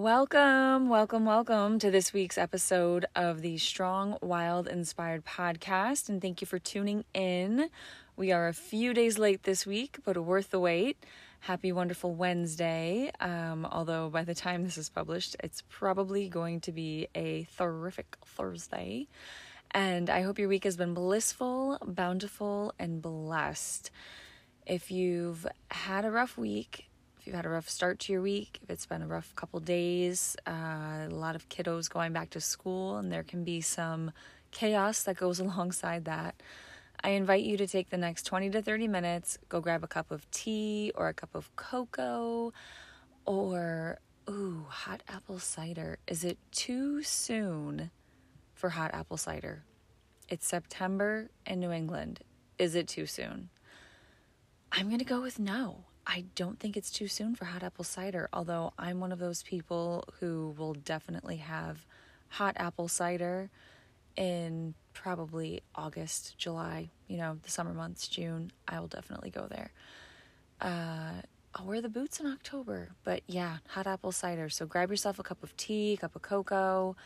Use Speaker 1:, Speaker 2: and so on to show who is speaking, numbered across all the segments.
Speaker 1: Welcome, welcome, welcome to this week's episode of the Strong Wild Inspired podcast. And thank you for tuning in. We are a few days late this week, but worth the wait. Happy, wonderful Wednesday. Um, although by the time this is published, it's probably going to be a terrific Thursday. And I hope your week has been blissful, bountiful, and blessed. If you've had a rough week, you've had a rough start to your week, if it's been a rough couple days, uh, a lot of kiddos going back to school, and there can be some chaos that goes alongside that. I invite you to take the next 20 to 30 minutes, go grab a cup of tea or a cup of cocoa or, ooh, hot apple cider. Is it too soon for hot apple cider? It's September in New England. Is it too soon? I'm going to go with no. I don't think it's too soon for hot apple cider, although I'm one of those people who will definitely have hot apple cider in probably August, July, you know, the summer months, June. I will definitely go there. Uh, I'll wear the boots in October, but yeah, hot apple cider. So grab yourself a cup of tea, cup of cocoa.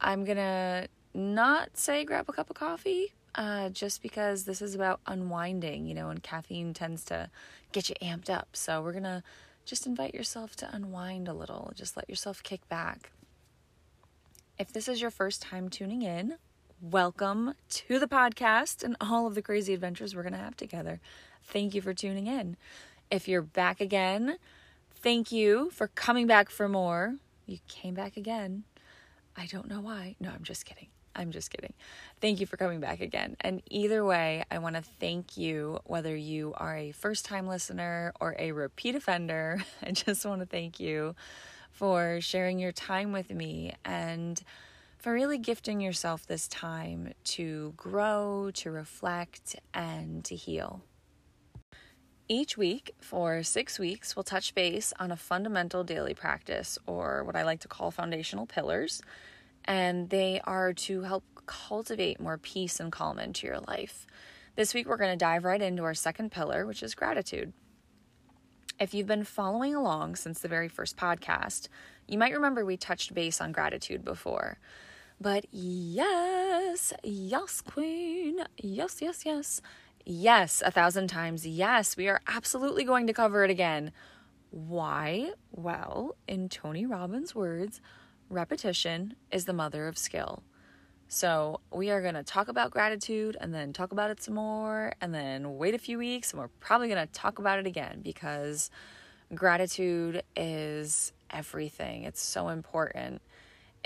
Speaker 1: I'm gonna not say grab a cup of coffee uh, just because this is about unwinding, you know, and caffeine tends to get you amped up. So we're going to just invite yourself to unwind a little, just let yourself kick back. If this is your first time tuning in, welcome to the podcast and all of the crazy adventures we're going to have together. Thank you for tuning in. If you're back again, thank you for coming back for more. You came back again. I don't know why. No, I'm just kidding. I'm just kidding. Thank you for coming back again. And either way, I want to thank you, whether you are a first time listener or a repeat offender. I just want to thank you for sharing your time with me and for really gifting yourself this time to grow, to reflect, and to heal. Each week for six weeks, we'll touch base on a fundamental daily practice, or what I like to call foundational pillars and they are to help cultivate more peace and calm into your life. This week, we're going to dive right into our second pillar, which is gratitude. If you've been following along since the very first podcast, you might remember we touched base on gratitude before. But yes, yes, queen, yes, yes, yes, yes, a thousand times, yes, we are absolutely going to cover it again. Why? Well, in Tony Robbins' words, repetition is the mother of skill. So, we are going to talk about gratitude and then talk about it some more and then wait a few weeks and we're probably going to talk about it again because gratitude is everything. It's so important.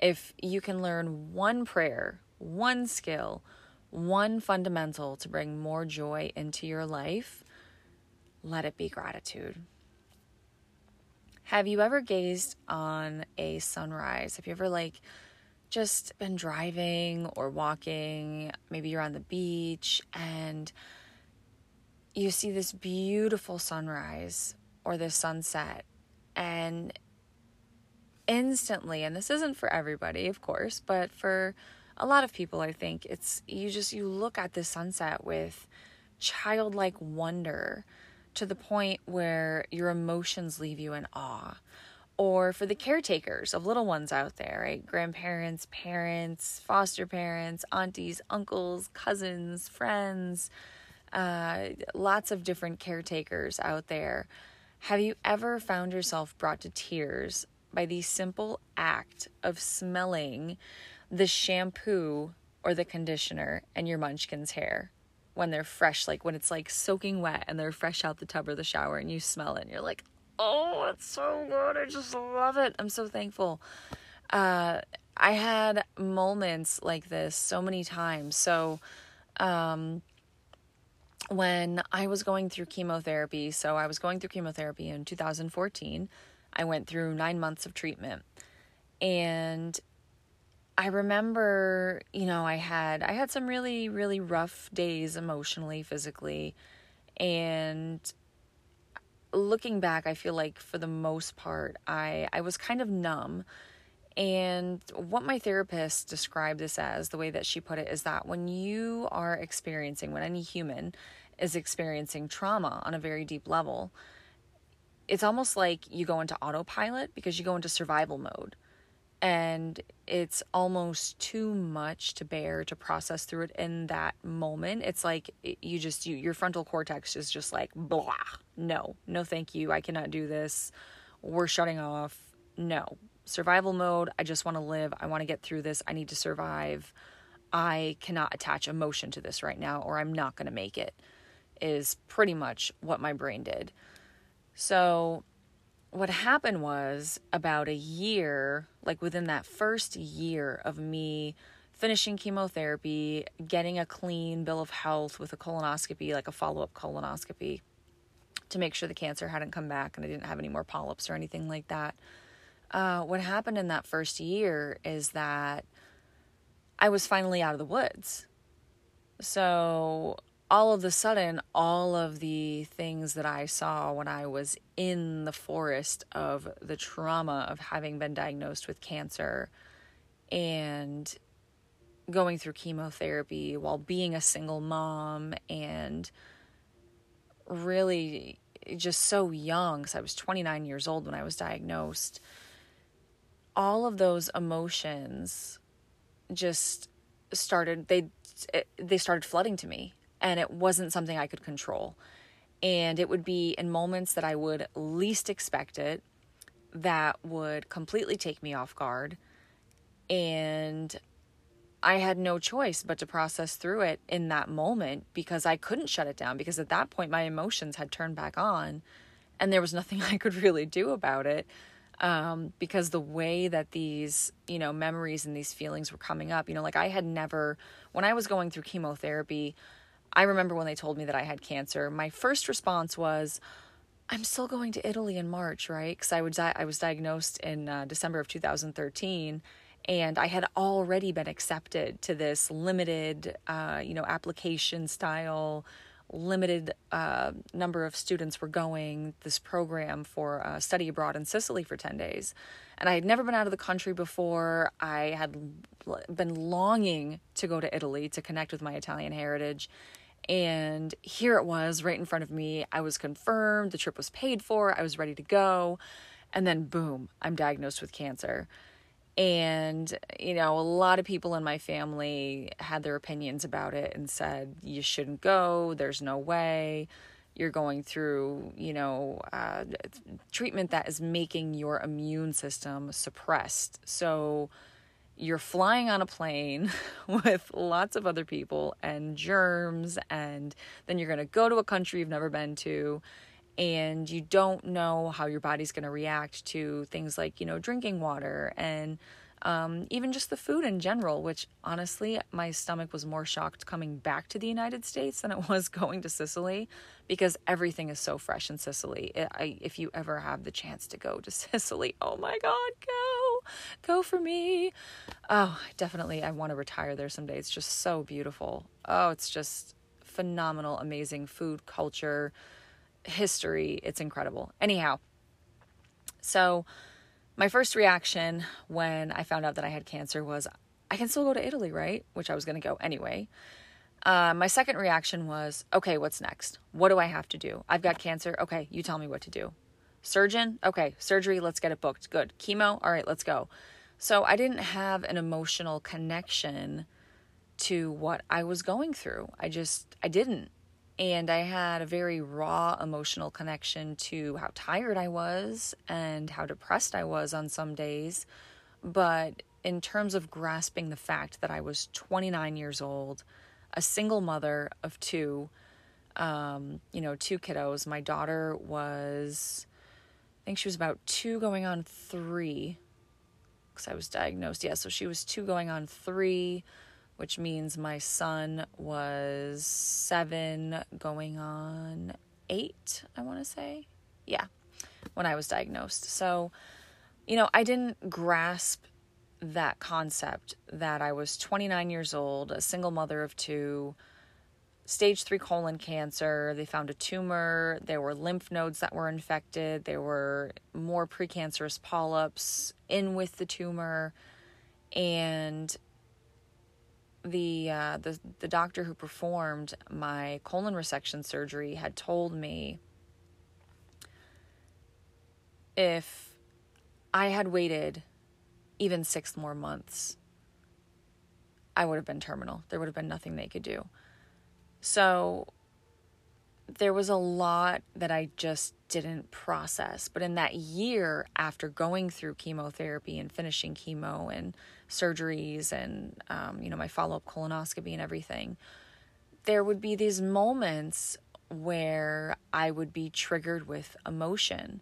Speaker 1: If you can learn one prayer, one skill, one fundamental to bring more joy into your life, let it be gratitude. Have you ever gazed on a sunrise? Have you ever like just been driving or walking? Maybe you're on the beach and you see this beautiful sunrise or this sunset and instantly and this isn't for everybody of course but for a lot of people i think it's you just you look at the sunset with childlike wonder to the point where your emotions leave you in awe. Or for the caretakers of little ones out there, right? Grandparents, parents, foster parents, aunties, uncles, cousins, friends, uh, lots of different caretakers out there. Have you ever found yourself brought to tears by the simple act of smelling the shampoo or the conditioner and your munchkin's hair? When they're fresh, like when it's like soaking wet and they're fresh out the tub or the shower and you smell it and you're like, oh, it's so good. I just love it. I'm so thankful. Uh, I had moments like this so many times. So, um, when I was going through chemotherapy, so I was going through chemotherapy in 2014, I went through nine months of treatment. And I remember, you know, I had I had some really really rough days emotionally, physically, and looking back, I feel like for the most part, I I was kind of numb. And what my therapist described this as, the way that she put it, is that when you are experiencing, when any human is experiencing trauma on a very deep level, it's almost like you go into autopilot because you go into survival mode and it's almost too much to bear to process through it in that moment. It's like you just you your frontal cortex is just like blah no no thank you i cannot do this we're shutting off no. Survival mode i just want to live i want to get through this i need to survive i cannot attach emotion to this right now or i'm not going to make it is pretty much what my brain did. So what happened was about a year, like within that first year of me finishing chemotherapy, getting a clean bill of health with a colonoscopy, like a follow up colonoscopy, to make sure the cancer hadn't come back and I didn't have any more polyps or anything like that. Uh, what happened in that first year is that I was finally out of the woods. So all of a sudden, all of the things that I saw when I was in the forest of the trauma of having been diagnosed with cancer and going through chemotherapy while being a single mom and really just so young because I was 29 years old when I was diagnosed. All of those emotions just started they they started flooding to me and it wasn't something I could control. And it would be in moments that I would least expect it that would completely take me off guard. And I had no choice but to process through it in that moment because I couldn't shut it down because at that point my emotions had turned back on and there was nothing I could really do about it. Um, because the way that these, you know, memories and these feelings were coming up, you know, like I had never, when I was going through chemotherapy, I remember when they told me that I had cancer, my first response was, I'm still going to Italy in March, right? Because I, di- I was diagnosed in uh, December of 2013 and I had already been accepted to this limited, uh, you know, application style, limited uh, number of students were going this program for study abroad in Sicily for 10 days. And I had never been out of the country before. I had been longing to go to Italy to connect with my Italian heritage. And here it was right in front of me. I was confirmed, the trip was paid for, I was ready to go. And then, boom, I'm diagnosed with cancer. And, you know, a lot of people in my family had their opinions about it and said, you shouldn't go, there's no way. You're going through, you know, uh, treatment that is making your immune system suppressed. So, you're flying on a plane with lots of other people and germs, and then you're going to go to a country you've never been to, and you don't know how your body's going to react to things like, you know, drinking water and um, even just the food in general, which honestly, my stomach was more shocked coming back to the United States than it was going to Sicily because everything is so fresh in Sicily. I, if you ever have the chance to go to Sicily, oh my God, go, go for me. Oh, definitely, I want to retire there someday. It's just so beautiful. Oh, it's just phenomenal, amazing food, culture, history. It's incredible. Anyhow, so my first reaction when I found out that I had cancer was, I can still go to Italy, right? Which I was going to go anyway. Uh, my second reaction was, okay, what's next? What do I have to do? I've got cancer. Okay, you tell me what to do. Surgeon? Okay, surgery, let's get it booked. Good. Chemo? All right, let's go. So I didn't have an emotional connection to what I was going through. I just, I didn't. And I had a very raw emotional connection to how tired I was and how depressed I was on some days. But in terms of grasping the fact that I was 29 years old, a single mother of two, um, you know, two kiddos. My daughter was, I think she was about two going on three because I was diagnosed. Yeah, so she was two going on three which means my son was seven going on eight, I want to say. Yeah, when I was diagnosed. So, you know, I didn't grasp that concept that I was 29 years old, a single mother of two, stage three colon cancer. They found a tumor. There were lymph nodes that were infected. There were more precancerous polyps in with the tumor. And the uh, the the doctor who performed my colon resection surgery had told me if I had waited even six more months, I would have been terminal. There would have been nothing they could do. So there was a lot that I just didn't process. But in that year after going through chemotherapy and finishing chemo and surgeries and, um, you know, my follow up colonoscopy and everything, there would be these moments where I would be triggered with emotion.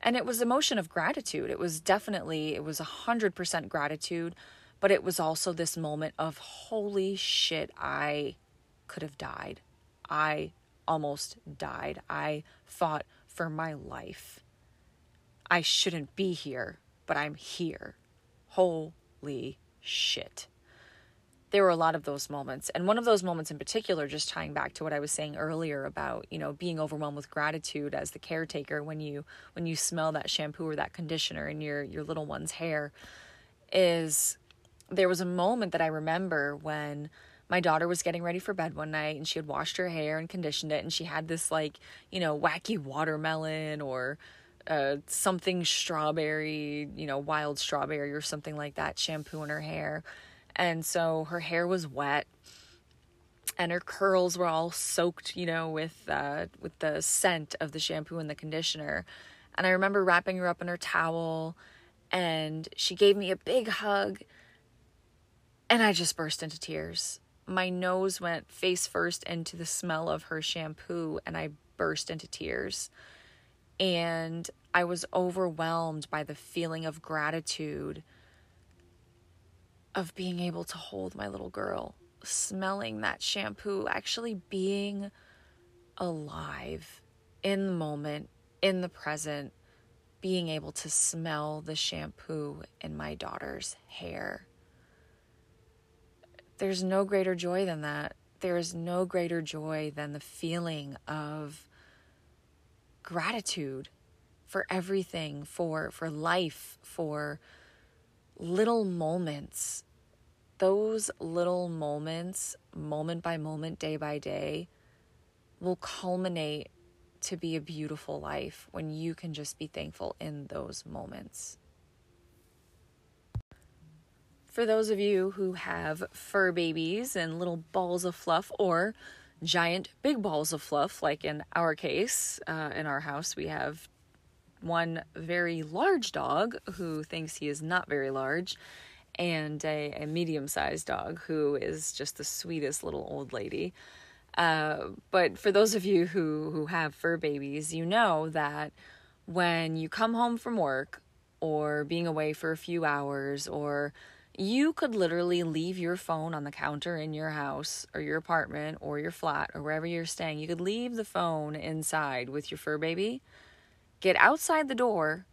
Speaker 1: And it was emotion of gratitude. It was definitely, it was 100% gratitude, but it was also this moment of, holy shit, I could have died. I almost died. I fought for my life. I shouldn't be here, but I'm here. Holy shit. There were a lot of those moments. And one of those moments in particular, just tying back to what I was saying earlier about, you know, being overwhelmed with gratitude as the caretaker when you when you smell that shampoo or that conditioner in your your little one's hair, is there was a moment that I remember when my daughter was getting ready for bed one night and she had washed her hair and conditioned it and she had this like you know wacky watermelon or uh, something strawberry you know wild strawberry or something like that shampoo in her hair. And so her hair was wet and her curls were all soaked you know with uh, with the scent of the shampoo and the conditioner. And i remember wrapping her up in her towel and she gave me a big hug and i just burst into tears my nose went face first into the smell of her shampoo and I burst into tears. And I was overwhelmed by the feeling of gratitude of being able to hold my little girl, smelling that shampoo, actually being alive in the moment, in the present, being able to smell the shampoo in my daughter's hair there's no greater joy than that. There is no greater joy than the feeling of gratitude for everything, for for life, for little moments. Those little moments, moment by moment, day by day, will culminate to be a beautiful life when you can just be thankful in those moments. For those of you who have fur babies and little balls of fluff, or giant big balls of fluff, like in our case, uh, in our house, we have one very large dog who thinks he is not very large, and a, a medium sized dog who is just the sweetest little old lady. Uh, but for those of you who, who have fur babies, you know that when you come home from work or being away for a few hours or you could literally leave your phone on the counter in your house or your apartment or your flat or wherever you're staying. You could leave the phone inside with your fur baby, get outside the door,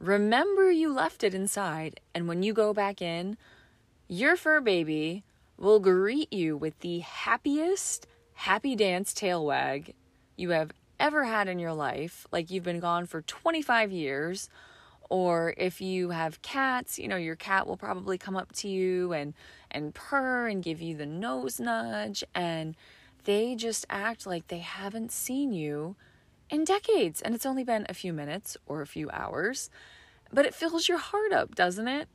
Speaker 1: remember you left it inside, and when you go back in, your fur baby will greet you with the happiest happy dance tail wag you have ever had in your life, like you've been gone for 25 years or if you have cats, you know, your cat will probably come up to you and and purr and give you the nose nudge and they just act like they haven't seen you in decades and it's only been a few minutes or a few hours, but it fills your heart up, doesn't it?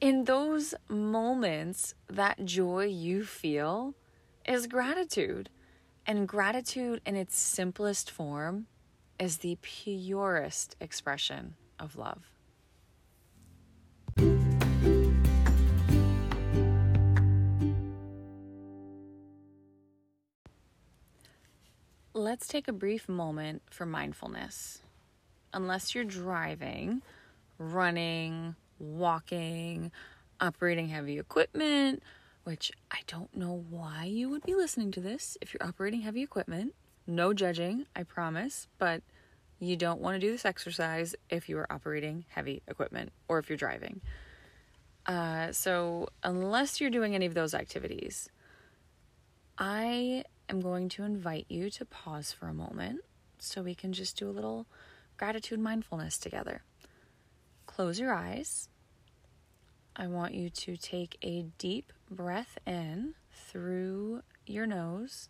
Speaker 1: In those moments, that joy you feel is gratitude. And gratitude in its simplest form is the purest expression of love. Let's take a brief moment for mindfulness. Unless you're driving, running, walking, operating heavy equipment, which I don't know why you would be listening to this if you're operating heavy equipment. No judging, I promise, but you don't want to do this exercise if you are operating heavy equipment or if you're driving. Uh, so, unless you're doing any of those activities, I am going to invite you to pause for a moment so we can just do a little gratitude mindfulness together. Close your eyes. I want you to take a deep breath in through your nose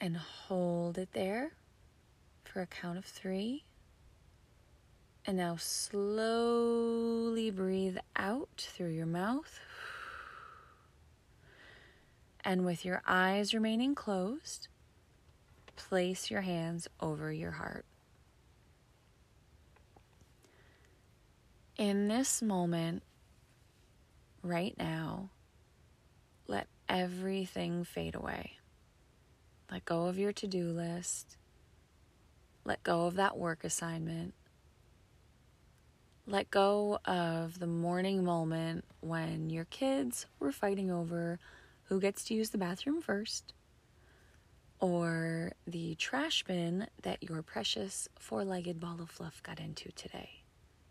Speaker 1: and hold it there for a count of three. And now slowly breathe out through your mouth. And with your eyes remaining closed, place your hands over your heart. In this moment, right now, let everything fade away. Let go of your to do list. Let go of that work assignment. Let go of the morning moment when your kids were fighting over who gets to use the bathroom first, or the trash bin that your precious four legged ball of fluff got into today.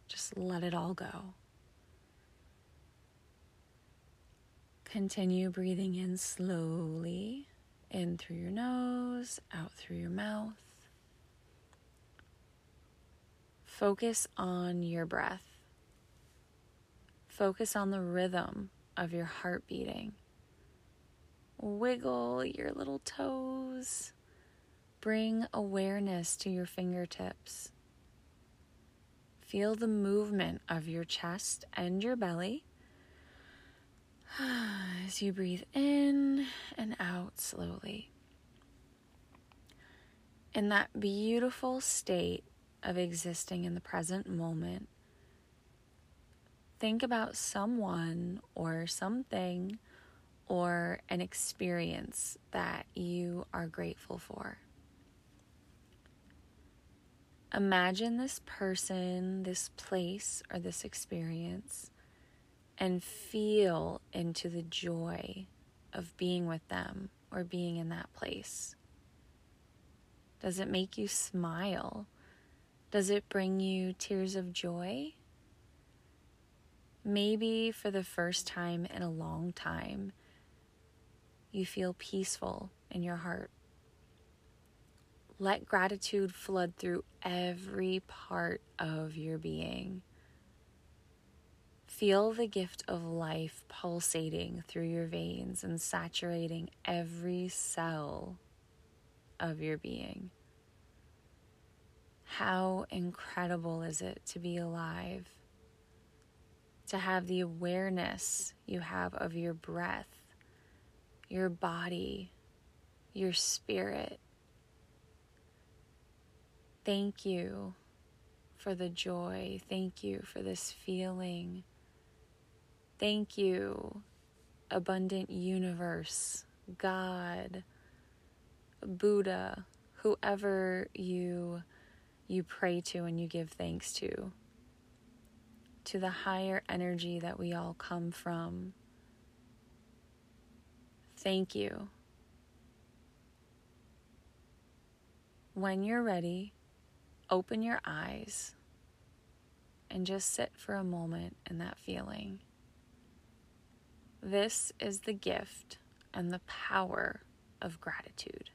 Speaker 1: Just let it all go. Continue breathing in slowly, in through your nose, out through your mouth. Focus on your breath. Focus on the rhythm of your heart beating. Wiggle your little toes. Bring awareness to your fingertips. Feel the movement of your chest and your belly as you breathe in and out slowly. In that beautiful state of existing in the present moment, think about someone or something or an experience that you are grateful for. Imagine this person, this place, or this experience and feel into the joy of being with them or being in that place. Does it make you smile? Does it bring you tears of joy? Maybe for the first time in a long time, you feel peaceful in your heart. Let gratitude flood through every part of your being. Feel the gift of life pulsating through your veins and saturating every cell of your being. How incredible is it to be alive? To have the awareness you have of your breath your body, your spirit. Thank you for the joy. Thank you for this feeling. Thank you, abundant universe, God, Buddha, whoever you you pray to and you give thanks to to the higher energy that we all come from Thank you. When you're ready, open your eyes and just sit for a moment in that feeling. This is the gift and the power of gratitude.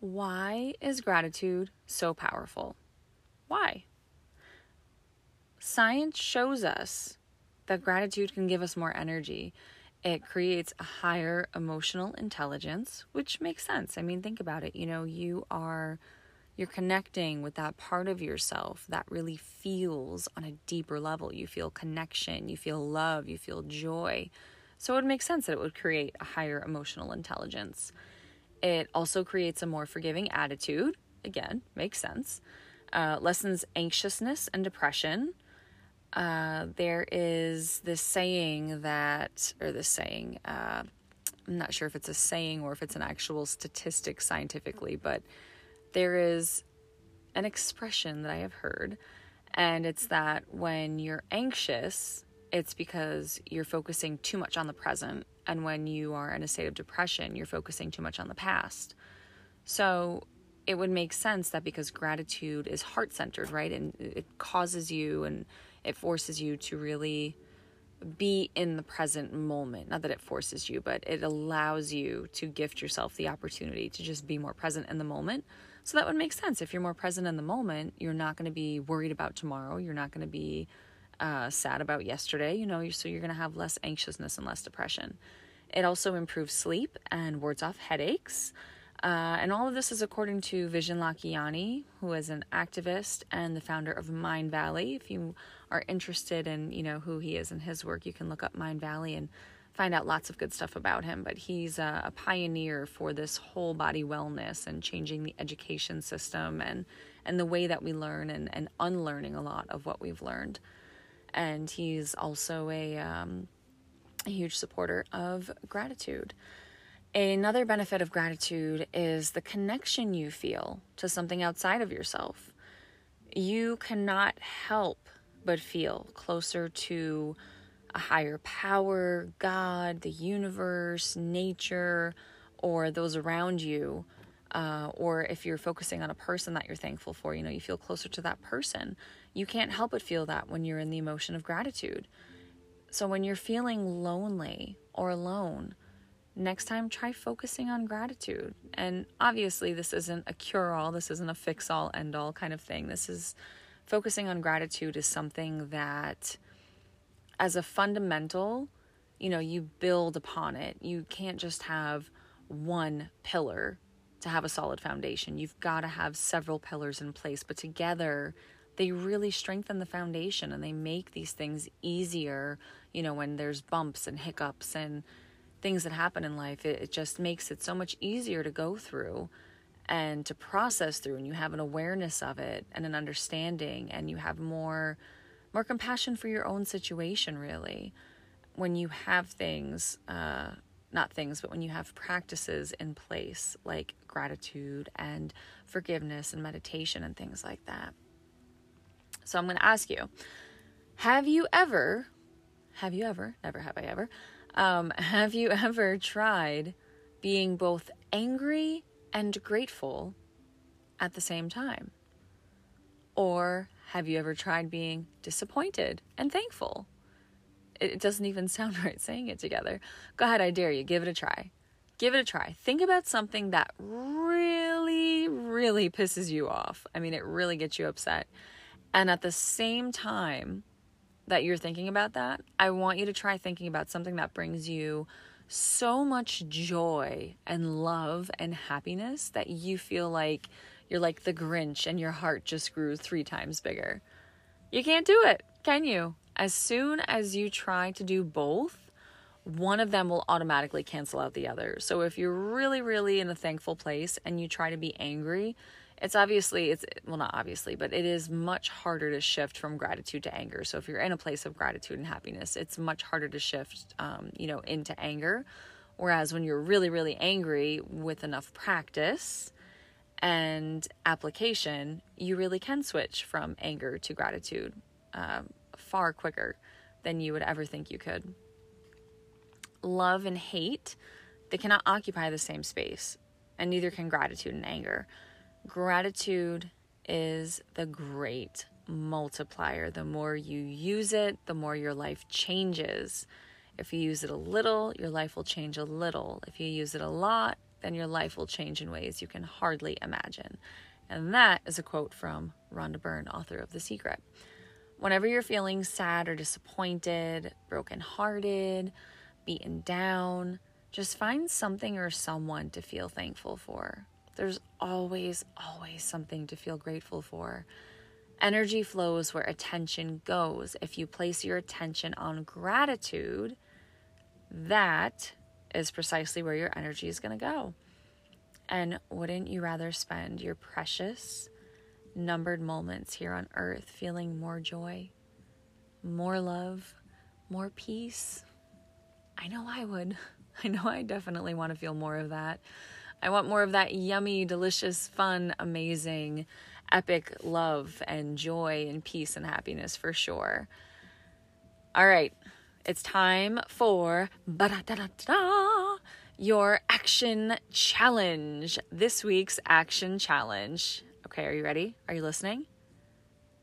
Speaker 1: Why is gratitude so powerful? Why? Science shows us that gratitude can give us more energy. It creates a higher emotional intelligence, which makes sense. I mean, think about it. You know, you are you're connecting with that part of yourself that really feels on a deeper level. You feel connection, you feel love, you feel joy. So it would make sense that it would create a higher emotional intelligence. It also creates a more forgiving attitude. Again, makes sense uh, lessens anxiousness and depression. Uh, there is this saying that, or this saying, uh, I'm not sure if it's a saying or if it's an actual statistic scientifically, but there is an expression that I have heard, and it's that when you're anxious, it's because you're focusing too much on the present, and when you are in a state of depression, you're focusing too much on the past. So, it would make sense that because gratitude is heart centered, right? And it causes you and it forces you to really be in the present moment. Not that it forces you, but it allows you to gift yourself the opportunity to just be more present in the moment. So that would make sense. If you're more present in the moment, you're not going to be worried about tomorrow. You're not going to be uh, sad about yesterday, you know, so you're going to have less anxiousness and less depression. It also improves sleep and wards off headaches. Uh, and all of this is according to Vishen Lakhiani, who is an activist and the founder of Mind Valley. If you are interested in, you know, who he is and his work, you can look up Mind Valley and find out lots of good stuff about him. But he's a, a pioneer for this whole body wellness and changing the education system and and the way that we learn and, and unlearning a lot of what we've learned. And he's also a, um, a huge supporter of gratitude. Another benefit of gratitude is the connection you feel to something outside of yourself. You cannot help but feel closer to a higher power, God, the universe, nature, or those around you. Uh, or if you're focusing on a person that you're thankful for, you know, you feel closer to that person. You can't help but feel that when you're in the emotion of gratitude. So when you're feeling lonely or alone, next time try focusing on gratitude. And obviously, this isn't a cure all, this isn't a fix all, end all kind of thing. This is focusing on gratitude is something that, as a fundamental, you know, you build upon it. You can't just have one pillar to have a solid foundation. You've got to have several pillars in place, but together they really strengthen the foundation and they make these things easier, you know, when there's bumps and hiccups and things that happen in life. It, it just makes it so much easier to go through and to process through and you have an awareness of it and an understanding and you have more more compassion for your own situation really when you have things uh, not things but when you have practices in place like gratitude and forgiveness and meditation and things like that so i'm going to ask you have you ever have you ever never have i ever um, have you ever tried being both angry and grateful at the same time? Or have you ever tried being disappointed and thankful? It doesn't even sound right saying it together. Go ahead, I dare you. Give it a try. Give it a try. Think about something that really, really pisses you off. I mean, it really gets you upset. And at the same time that you're thinking about that, I want you to try thinking about something that brings you so much joy and love and happiness that you feel like you're like the Grinch and your heart just grew three times bigger. You can't do it, can you? As soon as you try to do both, one of them will automatically cancel out the other. So if you're really, really in a thankful place and you try to be angry, it's obviously it's well not obviously but it is much harder to shift from gratitude to anger so if you're in a place of gratitude and happiness it's much harder to shift um, you know into anger whereas when you're really really angry with enough practice and application you really can switch from anger to gratitude um, far quicker than you would ever think you could love and hate they cannot occupy the same space and neither can gratitude and anger Gratitude is the great multiplier. The more you use it, the more your life changes. If you use it a little, your life will change a little. If you use it a lot, then your life will change in ways you can hardly imagine. And that is a quote from Rhonda Byrne, author of The Secret. Whenever you're feeling sad or disappointed, brokenhearted, beaten down, just find something or someone to feel thankful for. There's always, always something to feel grateful for. Energy flows where attention goes. If you place your attention on gratitude, that is precisely where your energy is going to go. And wouldn't you rather spend your precious, numbered moments here on earth feeling more joy, more love, more peace? I know I would. I know I definitely want to feel more of that. I want more of that yummy, delicious, fun, amazing, epic love and joy and peace and happiness for sure. All right, it's time for your action challenge. This week's action challenge. Okay, are you ready? Are you listening?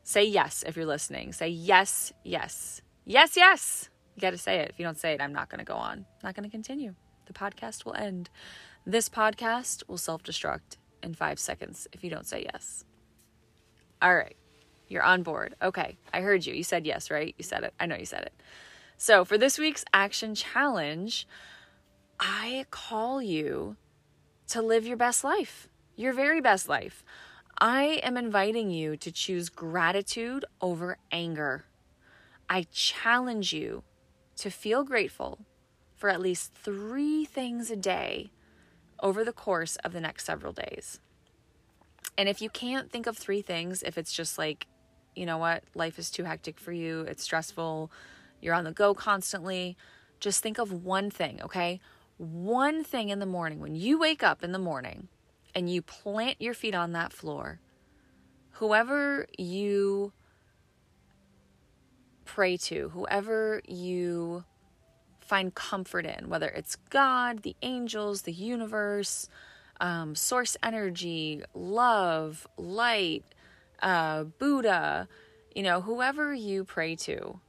Speaker 1: Say yes if you're listening. Say yes, yes. Yes, yes. You got to say it. If you don't say it, I'm not going to go on. I'm not going to continue. The podcast will end. This podcast will self destruct in five seconds if you don't say yes. All right. You're on board. Okay, I heard you. You said yes, right? You said it. I know you said it. So, for this week's action challenge, I call you to live your best life, your very best life. I am inviting you to choose gratitude over anger. I challenge you to feel grateful for at least three things a day over the course of the next several days. And if you can't think of three things, if it's just like, you know what, life is too hectic for you, it's stressful, you're on the go constantly, just think of one thing, okay? One thing in the morning, when you wake up in the morning and you plant your feet on that floor, whoever you pray to, whoever you find comfort in, whether it's God, the angels, the universe, um, source energy, love, light, uh, Buddha, you know, whoever you pray to,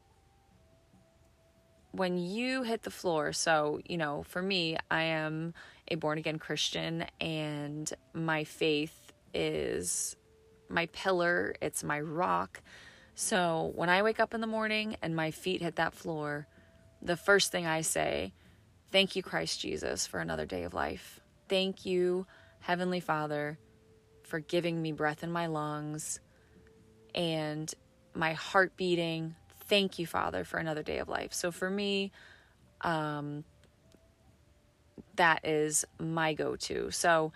Speaker 1: when you hit the floor, so, you know, for me, I am a born again Christian and my faith is my pillar, it's my rock. So when I wake up in the morning and my feet hit that floor, the first thing I say, thank you, Christ Jesus, for another day of life. Thank you, Heavenly Father, for giving me breath in my lungs and my heart beating. Thank you, Father, for another day of life. So for me, um, that is my go to. So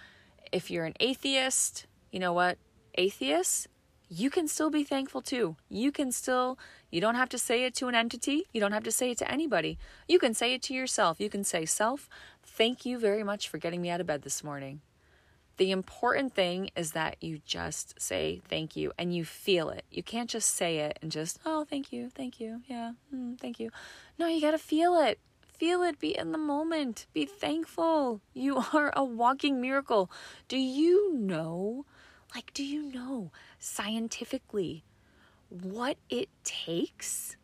Speaker 1: if you're an atheist, you know what? Atheists, you can still be thankful too. You can still, you don't have to say it to an entity. You don't have to say it to anybody. You can say it to yourself. You can say, Self, thank you very much for getting me out of bed this morning. The important thing is that you just say thank you and you feel it. You can't just say it and just, oh, thank you, thank you, yeah, mm, thank you. No, you got to feel it. Feel it, be in the moment, be thankful. You are a walking miracle. Do you know like, do you know scientifically what it takes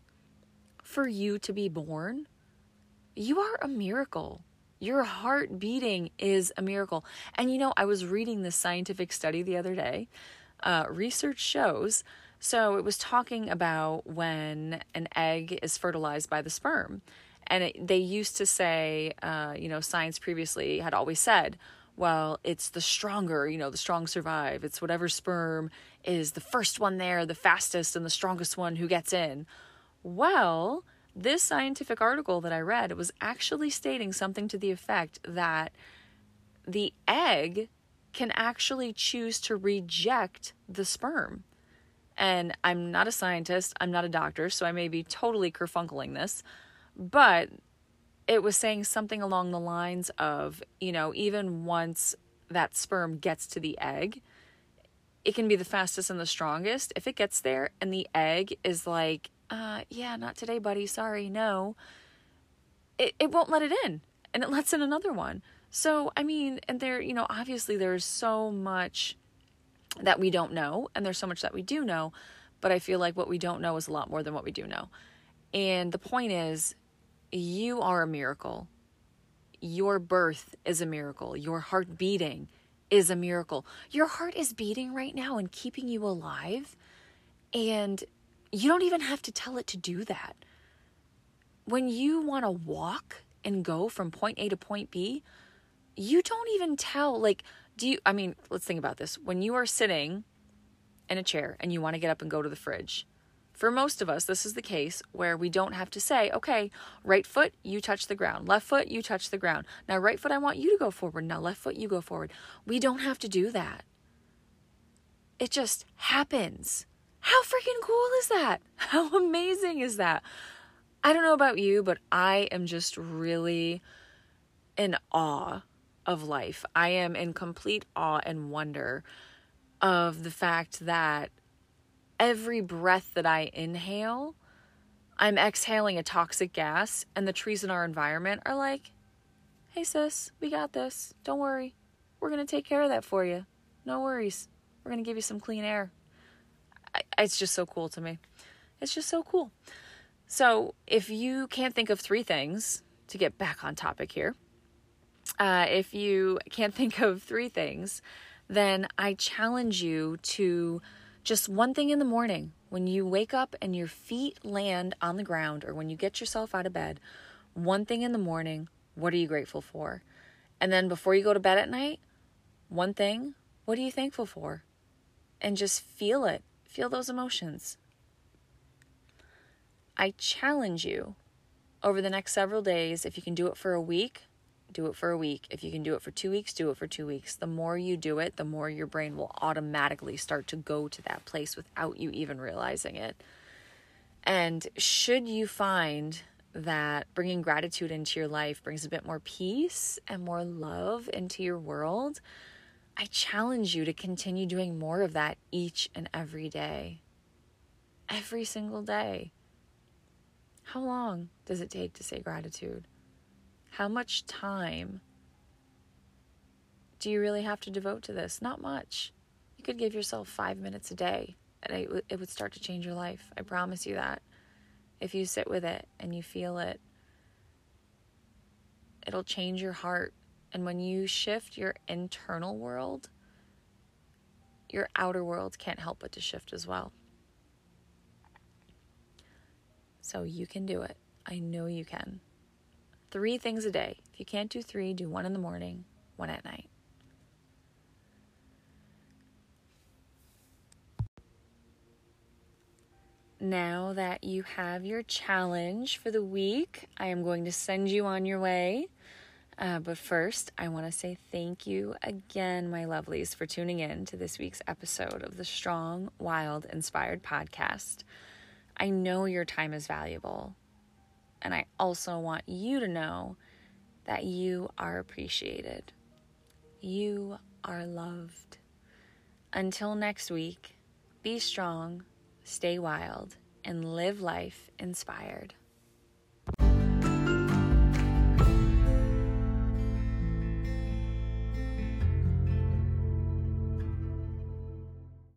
Speaker 1: for you to be born? You are a miracle. Your heart beating is a miracle. And you know, I was reading this scientific study the other day. Uh, research shows, so it was talking about when an egg is fertilized by the sperm. And it, they used to say, uh, you know, science previously had always said, well, it's the stronger, you know, the strong survive. It's whatever sperm is the first one there, the fastest and the strongest one who gets in. Well, this scientific article that I read was actually stating something to the effect that the egg can actually choose to reject the sperm. And I'm not a scientist, I'm not a doctor, so I may be totally kerfunkling this, but it was saying something along the lines of, you know, even once that sperm gets to the egg, it can be the fastest and the strongest. If it gets there and the egg is like, uh, yeah, not today, buddy, sorry, no, it, it won't let it in and it lets in another one. So, I mean, and there, you know, obviously there's so much that we don't know and there's so much that we do know, but I feel like what we don't know is a lot more than what we do know. And the point is, you are a miracle. Your birth is a miracle. Your heart beating is a miracle. Your heart is beating right now and keeping you alive. And you don't even have to tell it to do that. When you want to walk and go from point A to point B, you don't even tell. Like, do you, I mean, let's think about this. When you are sitting in a chair and you want to get up and go to the fridge, for most of us, this is the case where we don't have to say, okay, right foot, you touch the ground. Left foot, you touch the ground. Now, right foot, I want you to go forward. Now, left foot, you go forward. We don't have to do that. It just happens. How freaking cool is that? How amazing is that? I don't know about you, but I am just really in awe of life. I am in complete awe and wonder of the fact that every breath that I inhale, I'm exhaling a toxic gas, and the trees in our environment are like, hey, sis, we got this. Don't worry. We're going to take care of that for you. No worries. We're going to give you some clean air. It's just so cool to me. It's just so cool. So, if you can't think of three things to get back on topic here, uh, if you can't think of three things, then I challenge you to Just one thing in the morning when you wake up and your feet land on the ground or when you get yourself out of bed, one thing in the morning, what are you grateful for? And then before you go to bed at night, one thing, what are you thankful for? And just feel it. Feel those emotions. I challenge you over the next several days, if you can do it for a week, do it for a week. If you can do it for two weeks, do it for two weeks. The more you do it, the more your brain will automatically start to go to that place without you even realizing it. And should you find that bringing gratitude into your life brings a bit more peace and more love into your world, I challenge you to continue doing more of that each and every day. Every single day. How long does it take to say gratitude? How much time do you really have to devote to this? Not much. You could give yourself five minutes a day, and it, would start to change your life. I promise you that. If you sit with it and you feel it, it'll change your heart. And when you shift your internal world, your outer world can't help but to shift as well. So you can do it. I know you can. Three things a day. If you can't do three, do one in the morning, one at night. Now that you have your challenge for the week, I am going to send you on your way. Uh, but first, I want to say thank you again, my lovelies, for tuning in to this week's episode of the Strong, Wild, Inspired podcast. I know your time is valuable. And I also want you to know that you are appreciated. You are loved. Until next week, be strong, stay wild, and live life inspired.